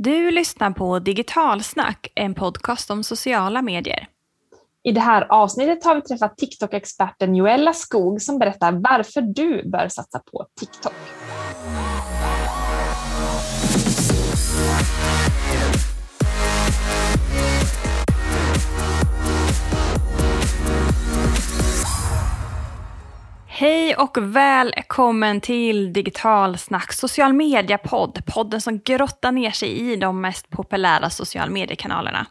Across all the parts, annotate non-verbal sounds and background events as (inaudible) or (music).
Du lyssnar på Digitalsnack, en podcast om sociala medier. I det här avsnittet har vi träffat TikTok-experten Joella Skog som berättar varför du bör satsa på TikTok. Hej och välkommen till Digitalsnack social media-podd. Podden som grottar ner sig i de mest populära social mediekanalerna.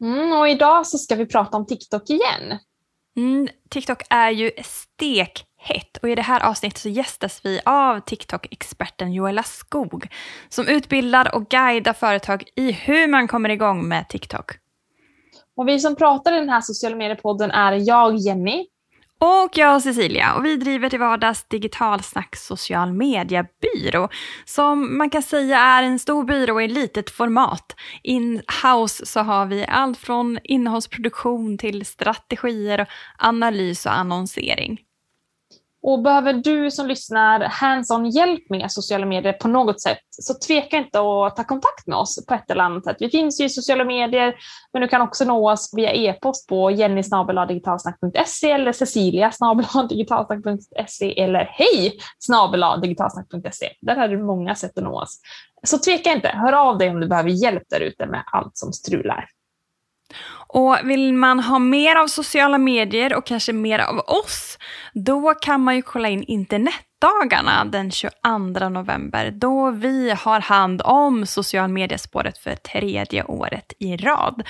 Mm, och idag så ska vi prata om TikTok igen. Mm, TikTok är ju stekhett och i det här avsnittet så gästas vi av TikTok-experten Joella Skog som utbildar och guidar företag i hur man kommer igång med TikTok. Och vi som pratar i den här sociala medier-podden är jag, Jenny, och jag Cecilia och vi driver till vardags Digitalsnack social media-byrå som man kan säga är en stor byrå i litet format. In-house så har vi allt från innehållsproduktion till strategier, analys och annonsering. Och behöver du som lyssnar hands-on hjälp med sociala medier på något sätt så tveka inte att ta kontakt med oss på ett eller annat sätt. Vi finns ju i sociala medier men du kan också nå oss via e-post på jennysnabeladigitalsnack.se eller ceciliasnabeladigitalsnack.se eller hej digitalsnack.se. Där har du många sätt att nå oss. Så tveka inte, hör av dig om du behöver hjälp där ute med allt som strular. Och vill man ha mer av sociala medier och kanske mer av oss, då kan man ju kolla in internetdagarna den 22 november, då vi har hand om social mediespåret för tredje året i rad.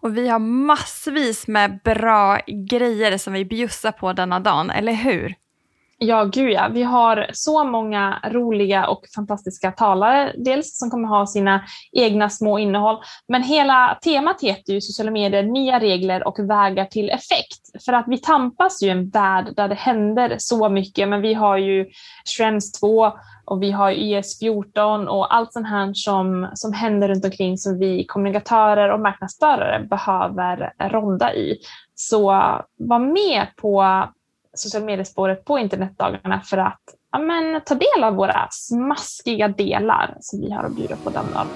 Och vi har massvis med bra grejer som vi bjussar på denna dagen, eller hur? Ja, gud ja. Vi har så många roliga och fantastiska talare, dels som kommer ha sina egna små innehåll, men hela temat heter ju sociala medier, nya regler och vägar till effekt. För att vi tampas ju i en värld där det händer så mycket, men vi har ju Schrems 2 och vi har IS14 och allt sånt här som, som händer runt omkring som vi kommunikatörer och marknadsförare behöver ronda i. Så var med på social mediespåret på internetdagarna för att ja, men, ta del av våra smaskiga delar som vi har att bjuda på den dagen.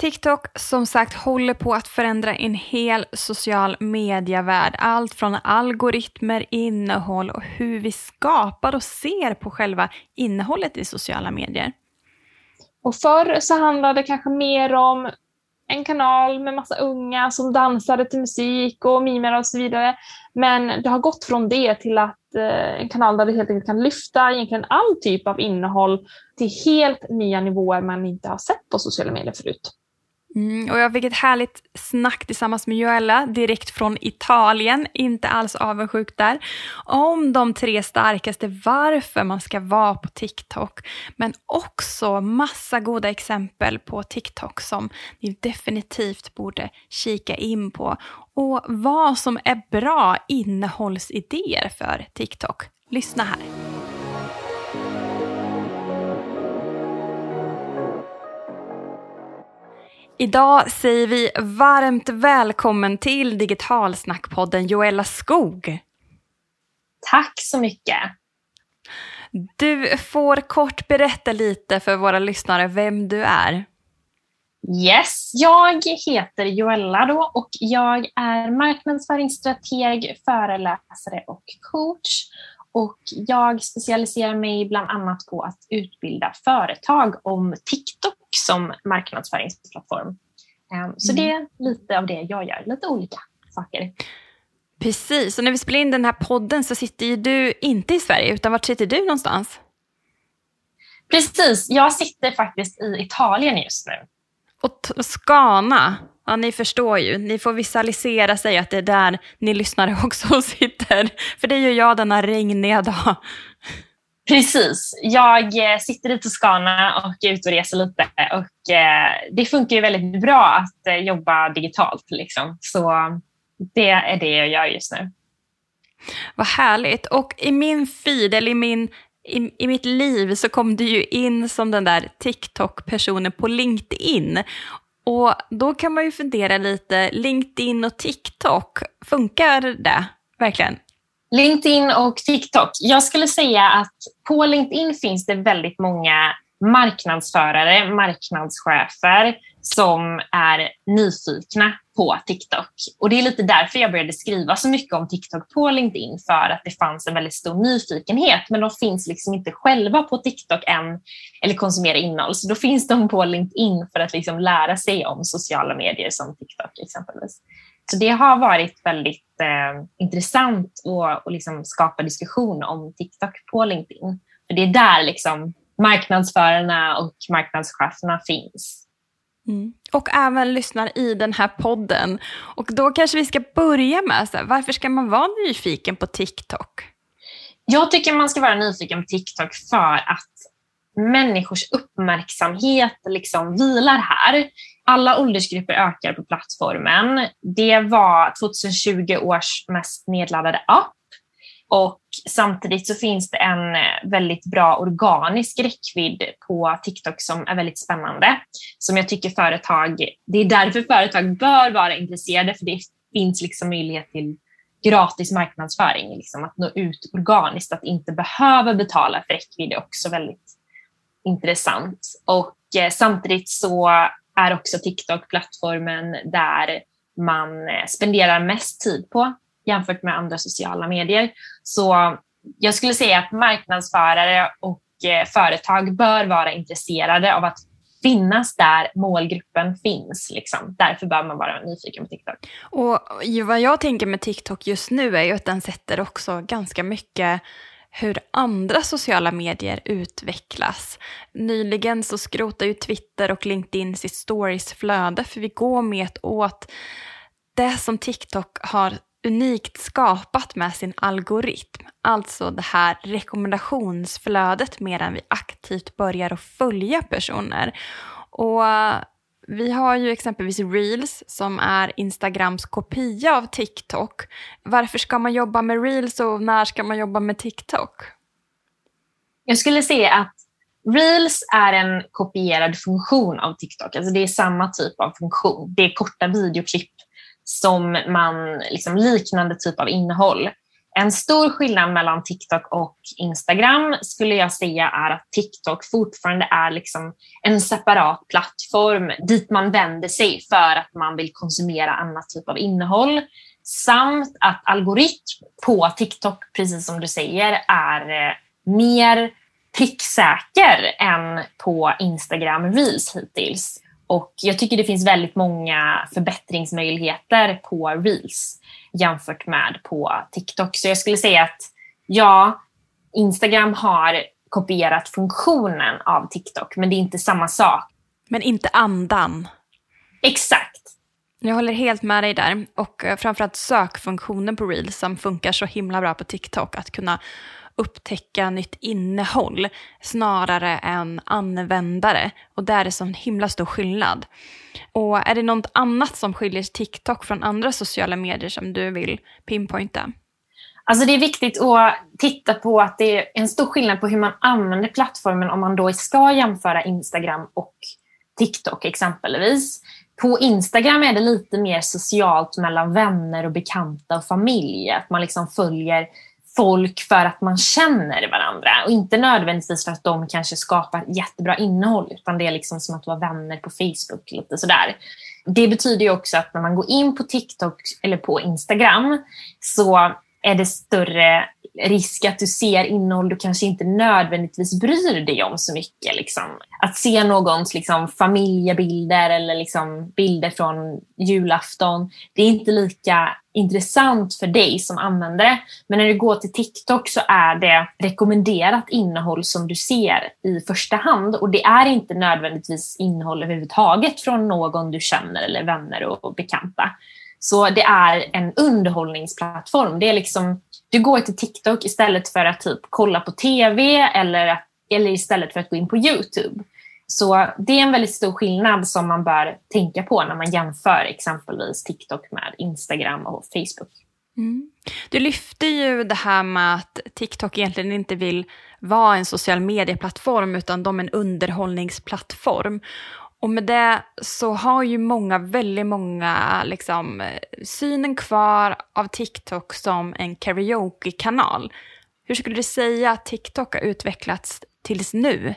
TikTok som sagt håller på att förändra en hel social medievärld. Allt från algoritmer, innehåll och hur vi skapar och ser på själva innehållet i sociala medier. Och förr så handlade det kanske mer om en kanal med massa unga som dansade till musik och mimer och så vidare. Men det har gått från det till att eh, en kanal där du helt enkelt kan lyfta egentligen all typ av innehåll till helt nya nivåer man inte har sett på sociala medier förut. Mm, och jag fick ett härligt snack tillsammans med Joella direkt från Italien, inte alls avundsjuk där, om de tre starkaste varför man ska vara på TikTok. Men också massa goda exempel på TikTok som ni definitivt borde kika in på och vad som är bra innehållsidéer för TikTok. Lyssna här. Idag säger vi varmt välkommen till Digitalsnackpodden Joella Skog. Tack så mycket. Du får kort berätta lite för våra lyssnare vem du är. Yes, jag heter Joella då och jag är marknadsföringsstrateg, föreläsare och coach. Och jag specialiserar mig bland annat på att utbilda företag om TikTok som marknadsföringsplattform. Ehm, så mm. det är lite av det jag gör, lite olika saker. Precis, och när vi spelar in den här podden så sitter ju du inte i Sverige, utan vart sitter du någonstans? Precis, jag sitter faktiskt i Italien just nu. Och Toskana, ja ni förstår ju, ni får visualisera sig att det är där ni lyssnare (laughs) också sitter. För det gör jag denna regniga dag. Precis. Jag eh, sitter i Toscana och är ute och reser lite och eh, det funkar ju väldigt bra att eh, jobba digitalt. Liksom. Så det är det jag gör just nu. Vad härligt. Och i min feed, eller i, min, i, i mitt liv, så kom du ju in som den där TikTok-personen på LinkedIn. Och då kan man ju fundera lite, LinkedIn och TikTok, funkar det verkligen? LinkedIn och TikTok. Jag skulle säga att på LinkedIn finns det väldigt många marknadsförare, marknadschefer som är nyfikna på TikTok. Och Det är lite därför jag började skriva så mycket om TikTok på LinkedIn, för att det fanns en väldigt stor nyfikenhet. Men de finns liksom inte själva på TikTok än eller konsumerar innehåll. Så då finns de på LinkedIn för att liksom lära sig om sociala medier som TikTok exempelvis. Så det har varit väldigt eh, intressant att och liksom skapa diskussion om TikTok på LinkedIn. För det är där liksom marknadsförarna och marknadscheferna finns. Mm. Och även lyssnar i den här podden. Och då kanske vi ska börja med, så här, varför ska man vara nyfiken på TikTok? Jag tycker man ska vara nyfiken på TikTok för att människors uppmärksamhet liksom vilar här. Alla åldersgrupper ökar på plattformen. Det var 2020 års mest nedladdade app och samtidigt så finns det en eh, väldigt bra organisk räckvidd på TikTok som är väldigt spännande. Som jag tycker företag, det är därför företag bör vara intresserade för det finns liksom möjlighet till gratis marknadsföring, liksom att nå ut organiskt, att inte behöva betala för räckvidd är också väldigt intressant. Och eh, samtidigt så är också TikTok plattformen där man eh, spenderar mest tid på jämfört med andra sociala medier. Så jag skulle säga att marknadsförare och eh, företag bör vara intresserade av att finnas där målgruppen finns. Liksom. Därför bör man vara nyfiken på TikTok. Och vad jag tänker med TikTok just nu är ju att den sätter också ganska mycket hur andra sociala medier utvecklas. Nyligen så skrotar ju Twitter och LinkedIn sitt storiesflöde för vi går med åt det som TikTok har unikt skapat med sin algoritm. Alltså det här rekommendationsflödet medan vi aktivt börjar att följa personer. Och eh, vi har ju exempelvis Reels som är Instagrams kopia av TikTok. Varför ska man jobba med Reels och när ska man jobba med TikTok? Jag skulle säga att Reels är en kopierad funktion av TikTok. Alltså det är samma typ av funktion. Det är korta videoklipp som man, liksom liknande typ av innehåll. En stor skillnad mellan TikTok och Instagram skulle jag säga är att TikTok fortfarande är liksom en separat plattform dit man vänder sig för att man vill konsumera annat typ av innehåll. Samt att algoritm på TikTok, precis som du säger, är eh, mer pricksäker än på Instagram Reels hittills. Och jag tycker det finns väldigt många förbättringsmöjligheter på Reels jämfört med på TikTok. Så jag skulle säga att ja, Instagram har kopierat funktionen av TikTok, men det är inte samma sak. Men inte andan. Exakt. Jag håller helt med dig där. Och eh, framförallt sökfunktionen på Reels som funkar så himla bra på TikTok. Att kunna upptäcka nytt innehåll snarare än användare. Och där är det sån himla stor skillnad. Och är det något annat som skiljer TikTok från andra sociala medier som du vill pinpointa? Alltså det är viktigt att titta på att det är en stor skillnad på hur man använder plattformen om man då ska jämföra Instagram och TikTok exempelvis. På Instagram är det lite mer socialt mellan vänner och bekanta och familj. Att man liksom följer folk för att man känner varandra och inte nödvändigtvis för att de kanske skapar jättebra innehåll utan det är liksom som att vara vänner på Facebook. lite sådär. Det betyder ju också att när man går in på TikTok eller på Instagram så är det större risk att du ser innehåll du kanske inte nödvändigtvis bryr dig om så mycket. Liksom. Att se någons liksom, familjebilder eller liksom, bilder från julafton, det är inte lika intressant för dig som användare. Men när du går till TikTok så är det rekommenderat innehåll som du ser i första hand och det är inte nödvändigtvis innehåll överhuvudtaget från någon du känner eller vänner och bekanta. Så det är en underhållningsplattform. Det är liksom, du går till TikTok istället för att typ kolla på TV eller, eller istället för att gå in på Youtube. Så det är en väldigt stor skillnad som man bör tänka på när man jämför exempelvis TikTok med Instagram och Facebook. Mm. Du lyfte ju det här med att TikTok egentligen inte vill vara en social medieplattform utan de är en underhållningsplattform. Och med det så har ju många, väldigt många, liksom, synen kvar av TikTok som en karaoke-kanal. Hur skulle du säga att TikTok har utvecklats tills nu?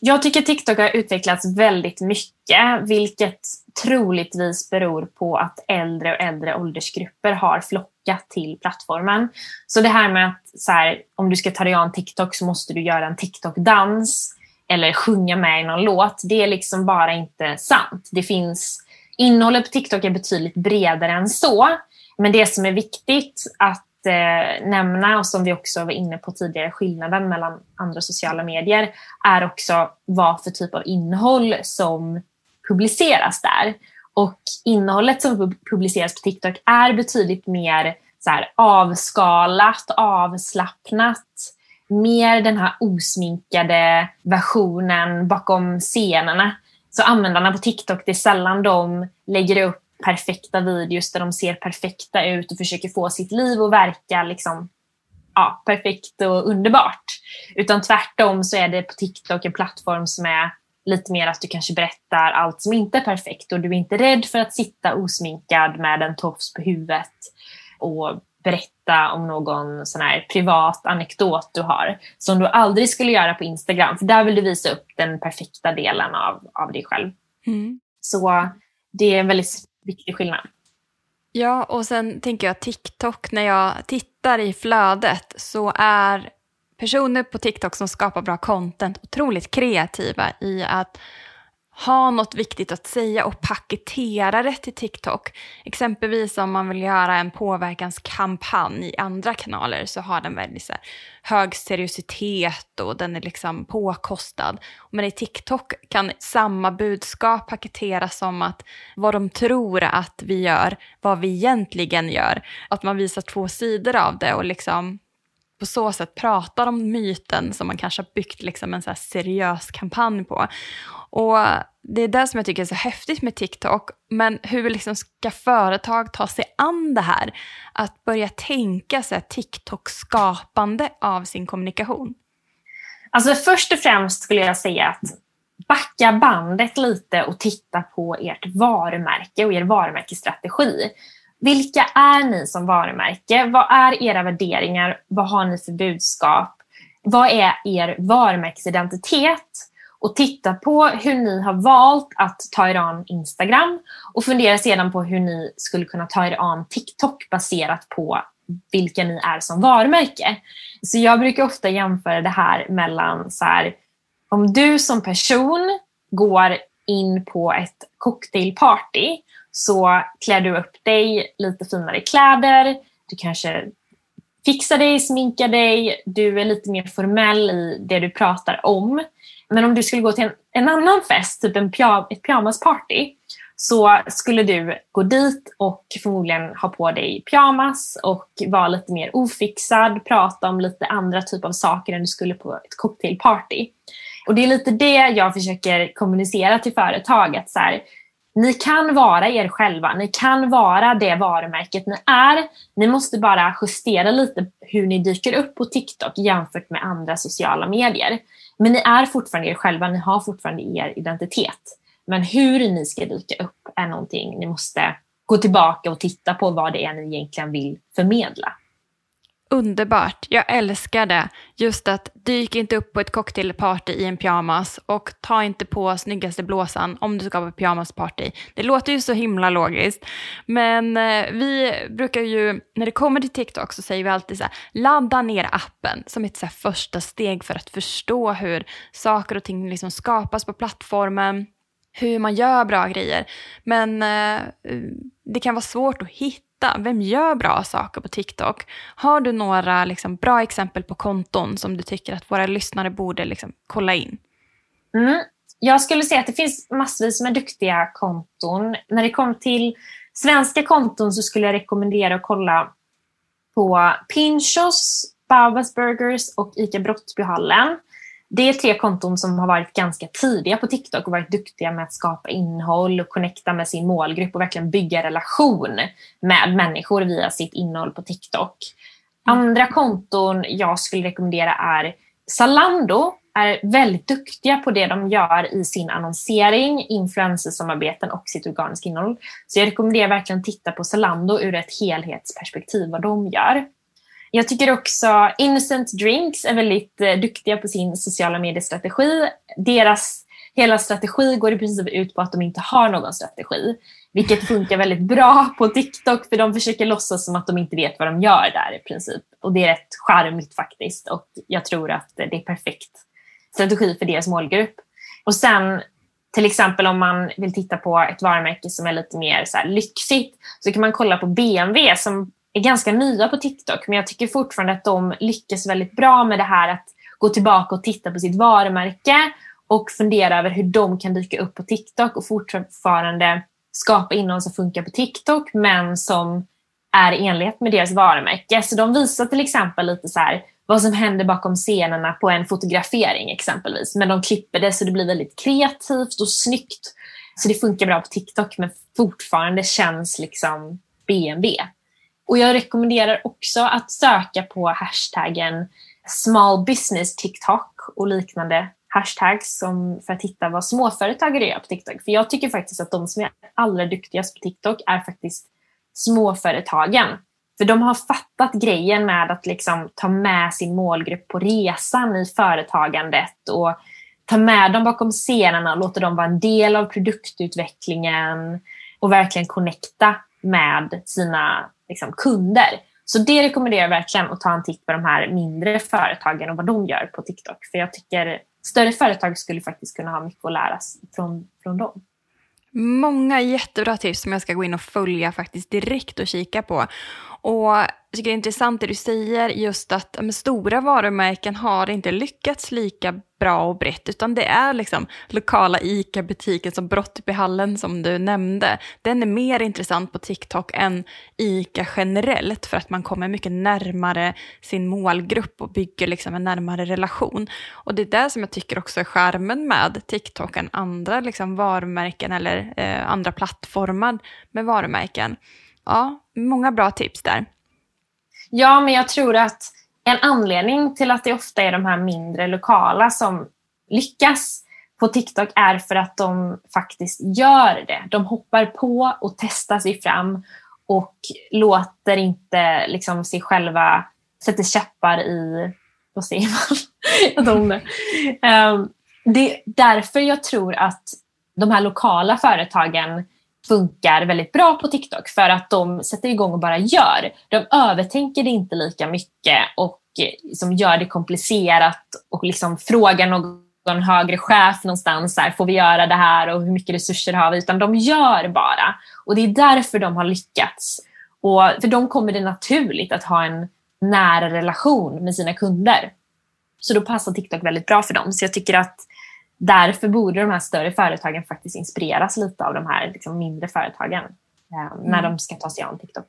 Jag tycker TikTok har utvecklats väldigt mycket, vilket troligtvis beror på att äldre och äldre åldersgrupper har flockat till plattformen. Så det här med att så här, om du ska ta dig an TikTok så måste du göra en TikTok-dans eller sjunga med i någon låt. Det är liksom bara inte sant. Det finns, innehållet på TikTok är betydligt bredare än så. Men det som är viktigt att eh, nämna och som vi också var inne på tidigare, skillnaden mellan andra sociala medier, är också vad för typ av innehåll som publiceras där. Och innehållet som publiceras på TikTok är betydligt mer så här, avskalat, avslappnat, mer den här osminkade versionen bakom scenerna. Så användarna på TikTok, det är sällan de lägger upp perfekta videos där de ser perfekta ut och försöker få sitt liv att verka liksom, ja, perfekt och underbart. Utan tvärtom så är det på TikTok en plattform som är lite mer att du kanske berättar allt som inte är perfekt och du är inte rädd för att sitta osminkad med en tofs på huvudet och berätta om någon sån här privat anekdot du har som du aldrig skulle göra på Instagram för där vill du visa upp den perfekta delen av, av dig själv. Mm. Så det är en väldigt viktig skillnad. Ja, och sen tänker jag TikTok, när jag tittar i flödet så är personer på TikTok som skapar bra content otroligt kreativa i att ha något viktigt att säga och paketera det till TikTok. Exempelvis om man vill göra en påverkanskampanj i andra kanaler så har den väldigt så här, hög seriositet och den är liksom påkostad. Men i TikTok kan samma budskap paketeras som att vad de tror att vi gör, vad vi egentligen gör. Att man visar två sidor av det och liksom på så sätt pratar om myten som man kanske har byggt liksom en så seriös kampanj på. Och det är det som jag tycker är så häftigt med TikTok. Men hur liksom ska företag ta sig an det här? Att börja tänka sig TikTok-skapande av sin kommunikation. Alltså först och främst skulle jag säga att backa bandet lite och titta på ert varumärke och er varumärkesstrategi. Vilka är ni som varumärke? Vad är era värderingar? Vad har ni för budskap? Vad är er varumärkesidentitet? Och titta på hur ni har valt att ta er an Instagram och fundera sedan på hur ni skulle kunna ta er an TikTok baserat på vilka ni är som varumärke. Så jag brukar ofta jämföra det här mellan så här, om du som person går in på ett cocktailparty så klär du upp dig lite finare i kläder, du kanske fixar dig, sminkar dig, du är lite mer formell i det du pratar om. Men om du skulle gå till en, en annan fest, typ en pyja, ett pyjamasparty, så skulle du gå dit och förmodligen ha på dig pyjamas och vara lite mer ofixad, prata om lite andra typer av saker än du skulle på ett cocktailparty. Och det är lite det jag försöker kommunicera till företaget. Så här, ni kan vara er själva, ni kan vara det varumärket ni är. Ni måste bara justera lite hur ni dyker upp på TikTok jämfört med andra sociala medier. Men ni är fortfarande er själva, ni har fortfarande er identitet. Men hur ni ska dyka upp är någonting ni måste gå tillbaka och titta på vad det är ni egentligen vill förmedla. Underbart, jag älskar det. Just att dyk inte upp på ett cocktailparty i en pyjamas och ta inte på snyggaste blåsan om du ska på pyjamasparty. Det låter ju så himla logiskt. Men eh, vi brukar ju, när det kommer till TikTok så säger vi alltid så här, ladda ner appen som ett så första steg för att förstå hur saker och ting liksom skapas på plattformen hur man gör bra grejer. Men eh, det kan vara svårt att hitta vem gör bra saker på TikTok? Har du några liksom, bra exempel på konton som du tycker att våra lyssnare borde liksom, kolla in? Mm. Jag skulle säga att det finns massvis med duktiga konton. När det kommer till svenska konton så skulle jag rekommendera att kolla på Pinchos, Babas Burgers och ICA Brottbyhallen. Det är tre konton som har varit ganska tidiga på TikTok och varit duktiga med att skapa innehåll och connecta med sin målgrupp och verkligen bygga relation med människor via sitt innehåll på TikTok. Andra konton jag skulle rekommendera är Zalando är väldigt duktiga på det de gör i sin annonsering, influencersamarbeten och sitt organiska innehåll. Så jag rekommenderar verkligen att titta på Zalando ur ett helhetsperspektiv, vad de gör. Jag tycker också Innocent Drinks är väldigt eh, duktiga på sin sociala mediestrategi. Deras hela strategi går i princip ut på att de inte har någon strategi. Vilket (laughs) funkar väldigt bra på TikTok för de försöker låtsas som att de inte vet vad de gör där i princip. Och det är rätt charmigt faktiskt och jag tror att det är perfekt strategi för deras målgrupp. Och sen till exempel om man vill titta på ett varumärke som är lite mer så lyxigt så kan man kolla på BMW som är ganska nya på TikTok men jag tycker fortfarande att de lyckas väldigt bra med det här att gå tillbaka och titta på sitt varumärke och fundera över hur de kan dyka upp på TikTok och fortfarande skapa innehåll som funkar på TikTok men som är i enlighet med deras varumärke. Så de visar till exempel lite så här, vad som händer bakom scenerna på en fotografering exempelvis. Men de klipper det så det blir väldigt kreativt och snyggt. Så det funkar bra på TikTok men fortfarande känns liksom BNB. Och jag rekommenderar också att söka på hashtaggen small business TikTok och liknande hashtags som för att hitta vad småföretagare gör på TikTok. För jag tycker faktiskt att de som är allra duktigast på TikTok är faktiskt småföretagen. För de har fattat grejen med att liksom ta med sin målgrupp på resan i företagandet och ta med dem bakom scenerna och låta dem vara en del av produktutvecklingen och verkligen connecta med sina liksom, kunder. Så det rekommenderar jag verkligen att ta en titt på de här mindre företagen och vad de gör på TikTok. För jag tycker större företag skulle faktiskt kunna ha mycket att lära från, från dem. Många jättebra tips som jag ska gå in och följa faktiskt direkt och kika på. Och jag tycker det är intressant det du säger, just att men, stora varumärken har inte lyckats lika bra och brett, utan det är liksom lokala ICA-butiken som Brottbyhallen som du nämnde. Den är mer intressant på TikTok än ICA generellt, för att man kommer mycket närmare sin målgrupp och bygger liksom en närmare relation. Och det är det som jag tycker också är skärmen med TikTok än andra liksom varumärken eller eh, andra plattformar med varumärken. Ja, många bra tips där. Ja, men jag tror att en anledning till att det ofta är de här mindre lokala som lyckas på TikTok är för att de faktiskt gör det. De hoppar på och testar sig fram och låter inte liksom sig själva sätta käppar i, vad säger man? (laughs) um, det är därför jag tror att de här lokala företagen funkar väldigt bra på TikTok för att de sätter igång och bara gör. De övertänker det inte lika mycket och liksom gör det komplicerat och liksom frågar någon högre chef någonstans, så här, får vi göra det här och hur mycket resurser har vi? Utan de gör bara. Och det är därför de har lyckats. Och för dem kommer det naturligt att ha en nära relation med sina kunder. Så då passar TikTok väldigt bra för dem. Så jag tycker att därför borde de här större företagen faktiskt inspireras lite av de här liksom, mindre företagen eh, när mm. de ska ta sig an TikTok.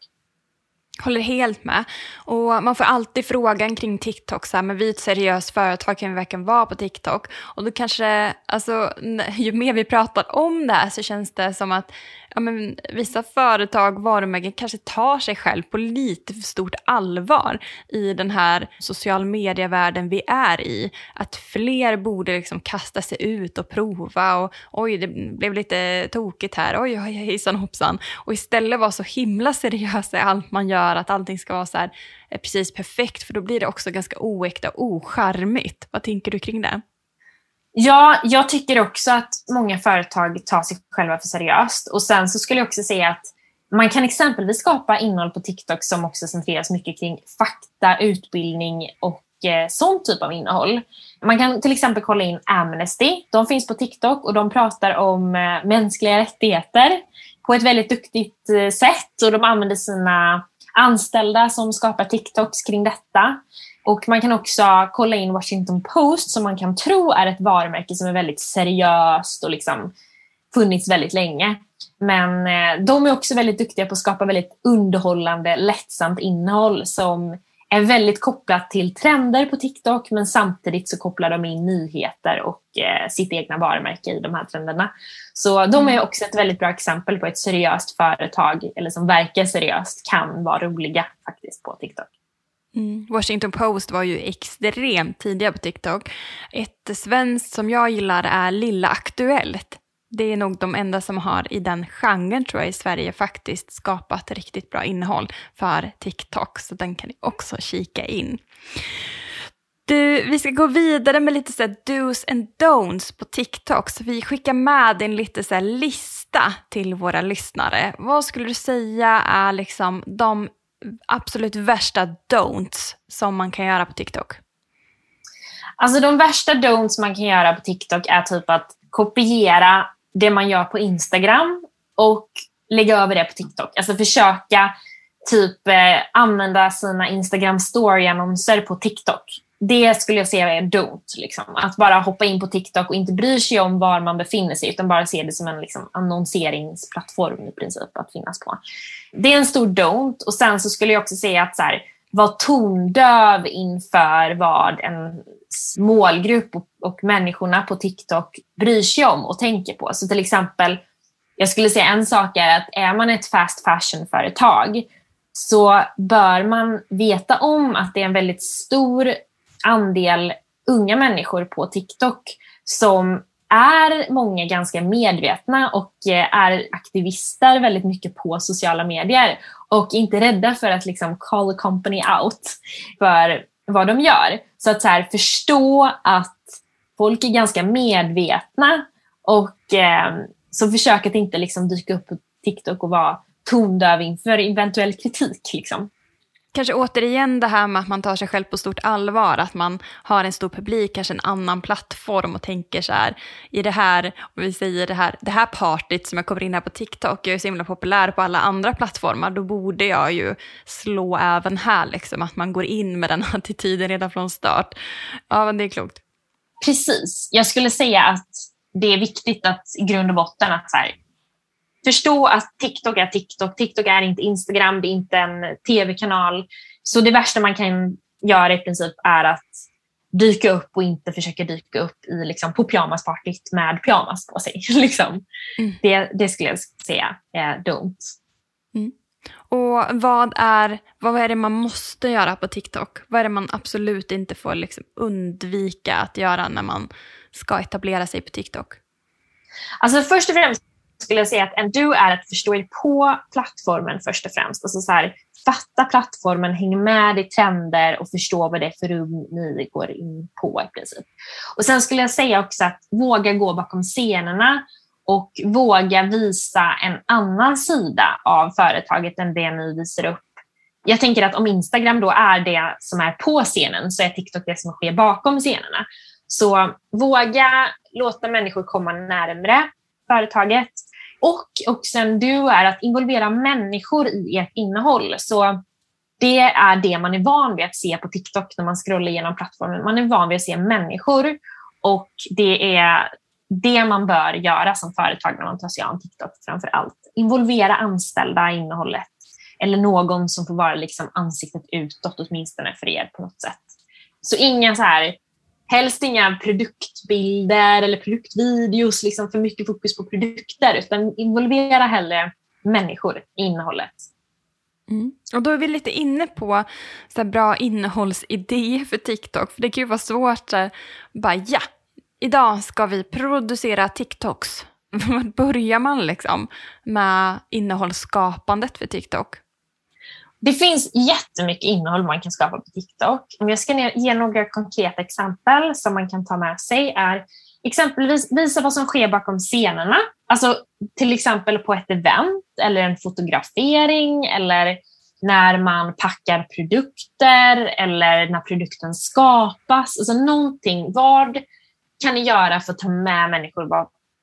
Håller helt med. Och man får alltid frågan kring TikTok, så här, men vi är ett seriöst företag, kan vi verkligen vara på TikTok? Och då kanske, alltså, ju mer vi pratar om det här så känns det som att ja, men vissa företag, varumärken kanske tar sig själv på lite för stort allvar i den här social media-världen vi är i. Att fler borde liksom kasta sig ut och prova och oj, det blev lite tokigt här, oj, oj, hejsan hoppsan. Och istället vara så himla seriös i allt man gör, att allting ska vara så här eh, precis perfekt, för då blir det också ganska oäkta och ocharmigt. Vad tänker du kring det? Ja, jag tycker också att många företag tar sig själva för seriöst. Och sen så skulle jag också säga att man kan exempelvis skapa innehåll på TikTok som också centreras mycket kring fakta, utbildning och eh, sån typ av innehåll. Man kan till exempel kolla in Amnesty. De finns på TikTok och de pratar om eh, mänskliga rättigheter på ett väldigt duktigt eh, sätt och de använder sina anställda som skapar TikToks kring detta. Och man kan också kolla in Washington Post som man kan tro är ett varumärke som är väldigt seriöst och liksom funnits väldigt länge. Men eh, de är också väldigt duktiga på att skapa väldigt underhållande, lättsamt innehåll som är väldigt kopplat till trender på TikTok men samtidigt så kopplar de in nyheter och eh, sitt egna varumärke i de här trenderna. Så de är mm. också ett väldigt bra exempel på ett seriöst företag eller som verkar seriöst kan vara roliga faktiskt på TikTok. Mm. Washington Post var ju extremt tidiga på TikTok. Ett svenskt som jag gillar är Lilla Aktuellt. Det är nog de enda som har i den genren tror jag i Sverige faktiskt skapat riktigt bra innehåll för TikTok. Så den kan ni också kika in. Du, vi ska gå vidare med lite så här do's and don'ts på TikTok. Så vi skickar med en lite så lista till våra lyssnare. Vad skulle du säga är liksom de absolut värsta don'ts som man kan göra på TikTok? Alltså de värsta don'ts man kan göra på TikTok är typ att kopiera det man gör på Instagram och lägga över det på TikTok. Alltså försöka typ eh, använda sina Instagram story-annonser på TikTok. Det skulle jag säga är don't. Liksom. Att bara hoppa in på TikTok och inte bry sig om var man befinner sig utan bara se det som en liksom, annonseringsplattform i princip att finnas på. Det är en stor don't. Och sen så skulle jag också säga att så här, var tondöv inför vad en målgrupp och, och människorna på TikTok bryr sig om och tänker på. Så till exempel, jag skulle säga en sak är att är man ett fast fashion-företag så bör man veta om att det är en väldigt stor andel unga människor på TikTok som är många ganska medvetna och eh, är aktivister väldigt mycket på sociala medier och inte rädda för att liksom call a company out för vad de gör. Så att så här, förstå att folk är ganska medvetna och eh, så försök att inte liksom dyka upp på TikTok och vara tondöv inför eventuell kritik. Liksom kanske återigen det här med att man tar sig själv på stort allvar, att man har en stor publik, kanske en annan plattform och tänker så här, i det här, om vi säger det här, det här partyt som jag kommer in här på TikTok, jag är så himla populär på alla andra plattformar, då borde jag ju slå även här, liksom, att man går in med den attityden redan från start. Ja, men det är klokt. Precis. Jag skulle säga att det är viktigt att i grund och botten att så här, förstå att TikTok är TikTok. TikTok är inte Instagram, det är inte en tv-kanal. Så det värsta man kan göra i princip är att dyka upp och inte försöka dyka upp i, liksom, på pyjamaspartyt med pyjamas på sig. (laughs) liksom. Mm. det, det skulle jag säga är dumt. Mm. Och vad är, vad är det man måste göra på TikTok? Vad är det man absolut inte får liksom undvika att göra när man ska etablera sig på TikTok? Alltså först och främst skulle jag säga att en do är att förstå er på plattformen först och främst. Alltså så här, fatta plattformen, häng med i trender och förstå vad det är för rum ni går in på i princip. Och sen skulle jag säga också att våga gå bakom scenerna och våga visa en annan sida av företaget än det ni visar upp. Jag tänker att om Instagram då är det som är på scenen så är TikTok det som sker bakom scenerna. Så våga låta människor komma närmre företaget. Och också en duo är att involvera människor i ert innehåll. Så det är det man är van vid att se på TikTok när man scrollar igenom plattformen. Man är van vid att se människor och det är det man bör göra som företag när man tar sig an TikTok framför allt. Involvera anställda i innehållet eller någon som får vara liksom ansiktet utåt åtminstone för er på något sätt. Så inga så här helst inga produktbilder eller produktvideos, liksom för mycket fokus på produkter, utan involvera hellre människor i innehållet. Mm. Och då är vi lite inne på så bra innehållsidéer för TikTok, för det kan ju vara svårt att bara ja, idag ska vi producera TikToks. (laughs) Var börjar man liksom med innehållsskapandet för TikTok? Det finns jättemycket innehåll man kan skapa på TikTok. Om jag ska ge några konkreta exempel som man kan ta med sig är exempelvis visa vad som sker bakom scenerna. Alltså till exempel på ett event eller en fotografering eller när man packar produkter eller när produkten skapas. Alltså någonting. Vad kan ni göra för att ta med människor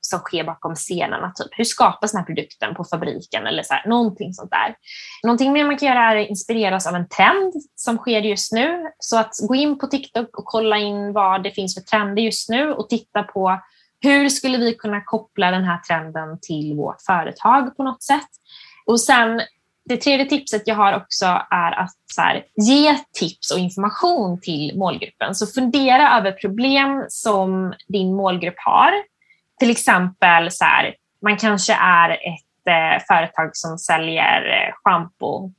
som sker bakom scenerna. Typ. Hur skapas den här produkten på fabriken? Eller så här, någonting sånt där. Någonting mer man kan göra är att inspireras av en trend som sker just nu. Så att gå in på TikTok och kolla in vad det finns för trender just nu och titta på hur skulle vi kunna koppla den här trenden till vårt företag på något sätt? Och sen det tredje tipset jag har också är att så här, ge tips och information till målgruppen. Så fundera över problem som din målgrupp har till exempel så här, man kanske är ett eh, företag som säljer eh, schampo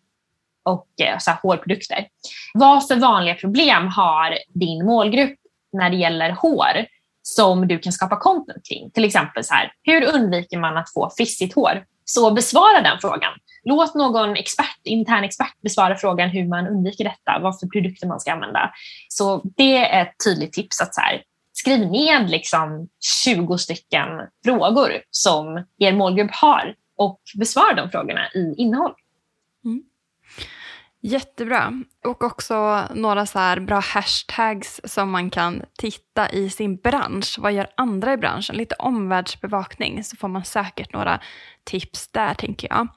och eh, så här, hårprodukter. Vad för vanliga problem har din målgrupp när det gäller hår som du kan skapa content kring? Till exempel så här, hur undviker man att få frissigt hår? Så besvara den frågan. Låt någon expert, intern expert besvara frågan hur man undviker detta, vad för produkter man ska använda. Så det är ett tydligt tips att så här, skriv ned liksom 20 stycken frågor som er målgrupp har och besvara de frågorna i innehåll. Mm. Jättebra. Och också några så här bra hashtags som man kan titta i sin bransch. Vad gör andra i branschen? Lite omvärldsbevakning så får man säkert några tips där tänker jag.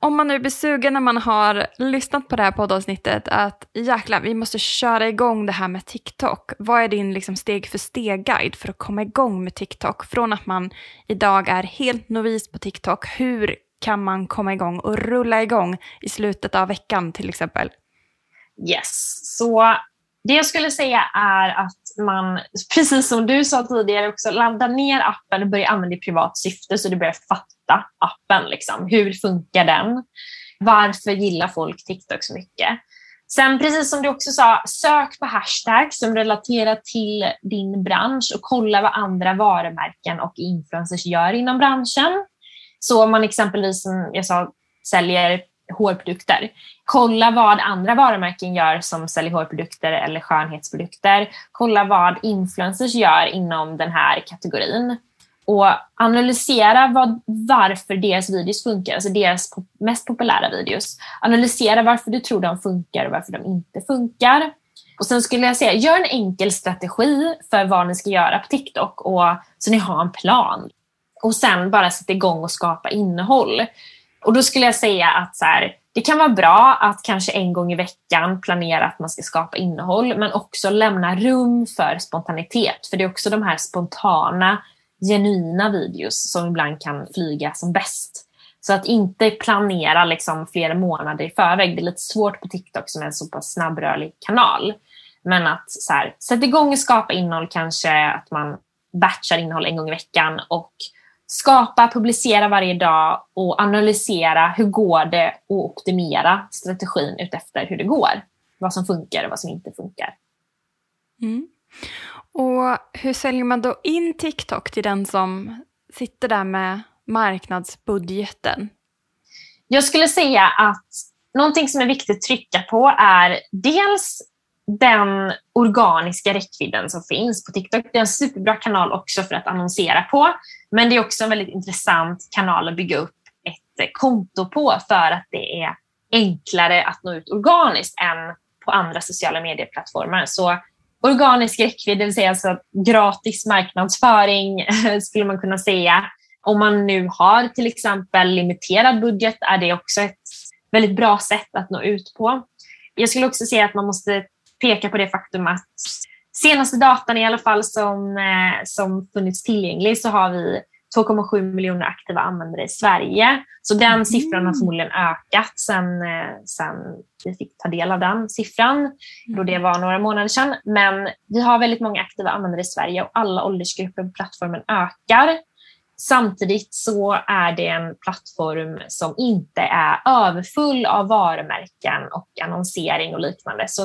Om man nu blir sugen när man har lyssnat på det här poddavsnittet att jäklar, vi måste köra igång det här med TikTok. Vad är din liksom steg för steg-guide för att komma igång med TikTok? Från att man idag är helt novis på TikTok, hur kan man komma igång och rulla igång i slutet av veckan till exempel? Yes, så det jag skulle säga är att man, precis som du sa tidigare, också laddar ner appen och börjar använda i privat syfte så du börjar fatta appen. Liksom. Hur funkar den? Varför gillar folk TikTok så mycket? Sen precis som du också sa, sök på hashtags som relaterar till din bransch och kolla vad andra varumärken och influencers gör inom branschen. Så om man exempelvis, som jag sa, säljer hårprodukter, kolla vad andra varumärken gör som säljer hårprodukter eller skönhetsprodukter. Kolla vad influencers gör inom den här kategorin och analysera vad, varför deras videos funkar, alltså deras mest populära videos. Analysera varför du tror de funkar och varför de inte funkar. Och Sen skulle jag säga, gör en enkel strategi för vad ni ska göra på TikTok och, så ni har en plan. Och sen bara sätta igång och skapa innehåll. Och då skulle jag säga att så här, det kan vara bra att kanske en gång i veckan planera att man ska skapa innehåll men också lämna rum för spontanitet. För det är också de här spontana, genuina videos som ibland kan flyga som bäst. Så att inte planera liksom flera månader i förväg. Det är lite svårt på TikTok som är en så pass snabbrörlig kanal. Men att så här, sätta igång och skapa innehåll, kanske att man batchar innehåll en gång i veckan och skapa, publicera varje dag och analysera hur går det och optimera strategin utefter hur det går. Vad som funkar och vad som inte funkar. Mm. Och hur säljer man då in TikTok till den som sitter där med marknadsbudgeten? Jag skulle säga att någonting som är viktigt att trycka på är dels den organiska räckvidden som finns på TikTok. Det är en superbra kanal också för att annonsera på. Men det är också en väldigt intressant kanal att bygga upp ett konto på för att det är enklare att nå ut organiskt än på andra sociala medieplattformar. Så organisk räckvidd, det vill säga alltså gratis marknadsföring (laughs) skulle man kunna säga. Om man nu har till exempel limiterad budget är det också ett väldigt bra sätt att nå ut på. Jag skulle också säga att man måste peka på det faktum att senaste datan i alla fall som, eh, som funnits tillgänglig så har vi 2,7 miljoner aktiva användare i Sverige. Så den mm. siffran har förmodligen ökat sen, eh, sen vi fick ta del av den siffran, då det var några månader sedan. Men vi har väldigt många aktiva användare i Sverige och alla åldersgrupper på plattformen ökar. Samtidigt så är det en plattform som inte är överfull av varumärken och annonsering och liknande. Så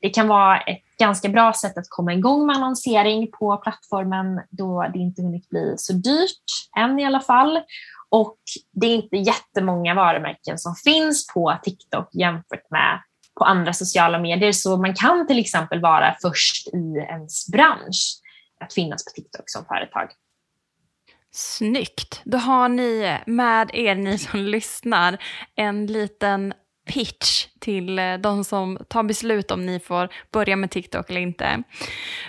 det kan vara ett ganska bra sätt att komma igång med annonsering på plattformen då det inte hunnit bli så dyrt än i alla fall. Och det är inte jättemånga varumärken som finns på TikTok jämfört med på andra sociala medier. Så man kan till exempel vara först i ens bransch att finnas på TikTok som företag. Snyggt! Då har ni med er, ni som lyssnar, en liten pitch till eh, de som tar beslut om ni får börja med TikTok eller inte.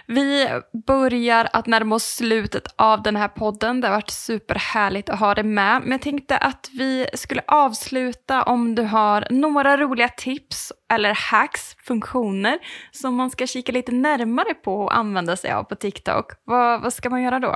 Vi börjar att närma oss slutet av den här podden. Det har varit superhärligt att ha dig med. Men jag tänkte att vi skulle avsluta om du har några roliga tips eller hacks, funktioner som man ska kika lite närmare på och använda sig av på TikTok. Vad, vad ska man göra då?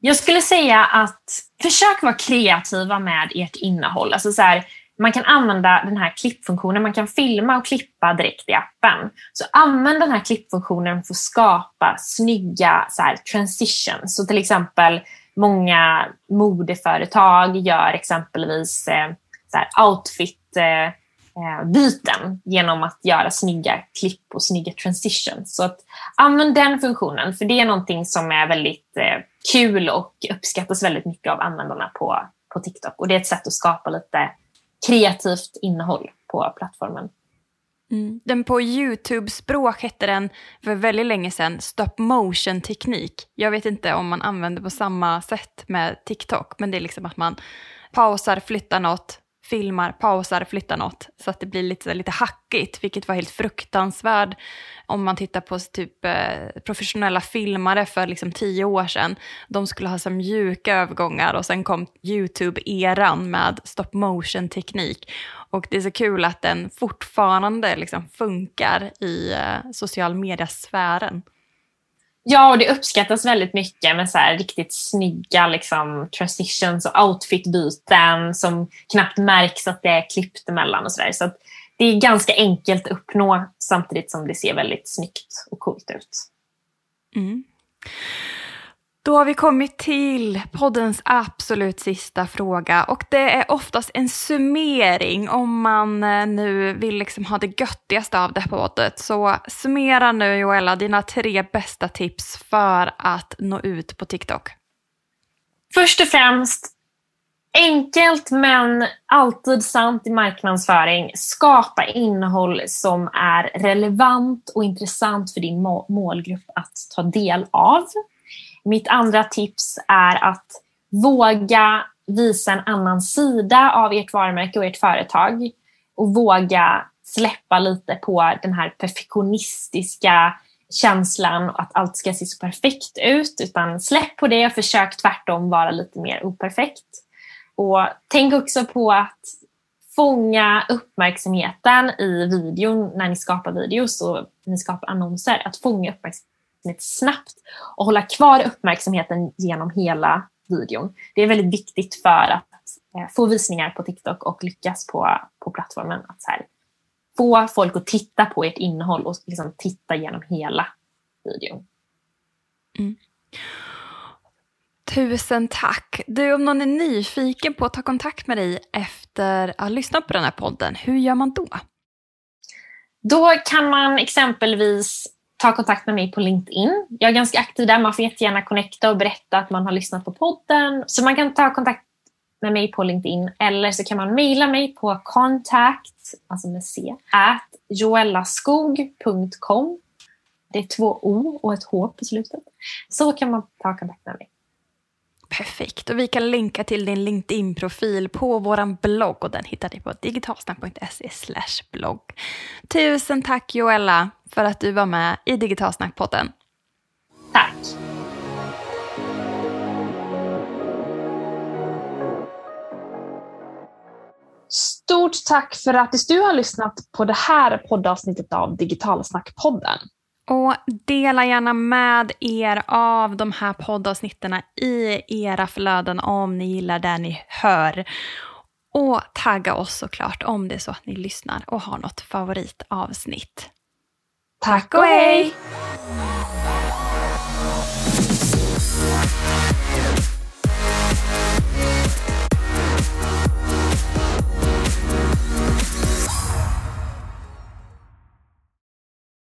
Jag skulle säga att försök vara kreativa med ert innehåll. Alltså så här, man kan använda den här klippfunktionen. Man kan filma och klippa direkt i appen. Så använd den här klippfunktionen för att skapa snygga så här, transitions. Så till exempel många modeföretag gör exempelvis eh, så här, outfit eh, eh, byten genom att göra snygga klipp och snygga transitions. Så att använd den funktionen, för det är någonting som är väldigt eh, kul och uppskattas väldigt mycket av användarna på, på TikTok. Och det är ett sätt att skapa lite kreativt innehåll på plattformen. Mm. Den på YouTube-språk hette den för väldigt länge sedan stop motion-teknik. Jag vet inte om man använder på samma sätt med TikTok, men det är liksom att man pausar, flyttar något, filmar, pausar, flyttar något. Så att det blir lite, lite hackigt, vilket var helt fruktansvärt om man tittar på typ eh, professionella filmare för liksom tio år sedan. De skulle ha så mjuka övergångar och sen kom YouTube-eran med stop motion-teknik. Och det är så kul att den fortfarande liksom funkar i eh, social media-sfären. Ja, och det uppskattas väldigt mycket med så riktigt snygga liksom, transitions och outfitbyten som knappt märks att det är klippt emellan och sådär. Så, så det är ganska enkelt att uppnå samtidigt som det ser väldigt snyggt och coolt ut. Mm. Då har vi kommit till poddens absolut sista fråga och det är oftast en summering om man eh, nu vill liksom ha det göttigaste av det här poddet. Så summera nu Joella dina tre bästa tips för att nå ut på TikTok. Först och främst, enkelt men alltid sant i marknadsföring. Skapa innehåll som är relevant och intressant för din målgrupp att ta del av. Mitt andra tips är att våga visa en annan sida av ert varumärke och ert företag och våga släppa lite på den här perfektionistiska känslan att allt ska se så perfekt ut utan släpp på det och försök tvärtom vara lite mer operfekt. Och tänk också på att fånga uppmärksamheten i videon när ni skapar videos och ni skapar annonser. Att fånga uppmärksamheten snabbt och hålla kvar uppmärksamheten genom hela videon. Det är väldigt viktigt för att eh, få visningar på TikTok och lyckas på, på plattformen. Att så här, få folk att titta på ert innehåll och liksom titta genom hela videon. Mm. Tusen tack. Du, om någon är nyfiken på att ta kontakt med dig efter att ha lyssnat på den här podden, hur gör man då? Då kan man exempelvis ta kontakt med mig på LinkedIn. Jag är ganska aktiv där. Man får jättegärna connecta och berätta att man har lyssnat på podden. Så man kan ta kontakt med mig på LinkedIn eller så kan man mejla mig på contact, alltså med C, at joellaskog.com. Det är två O och ett H på slutet. Så kan man ta kontakt med mig. Perfekt. Och vi kan länka till din LinkedIn-profil på vår blogg och den hittar ni på digitalsnack.se blogg. Tusen tack Joella för att du var med i Digitalsnackpodden. Tack. Stort tack för att du har lyssnat på det här poddavsnittet av Digitalsnackpodden. Och dela gärna med er av de här poddavsnitten i era flöden om ni gillar det ni hör. Och tagga oss såklart om det är så att ni lyssnar och har något favoritavsnitt. Tack och hej!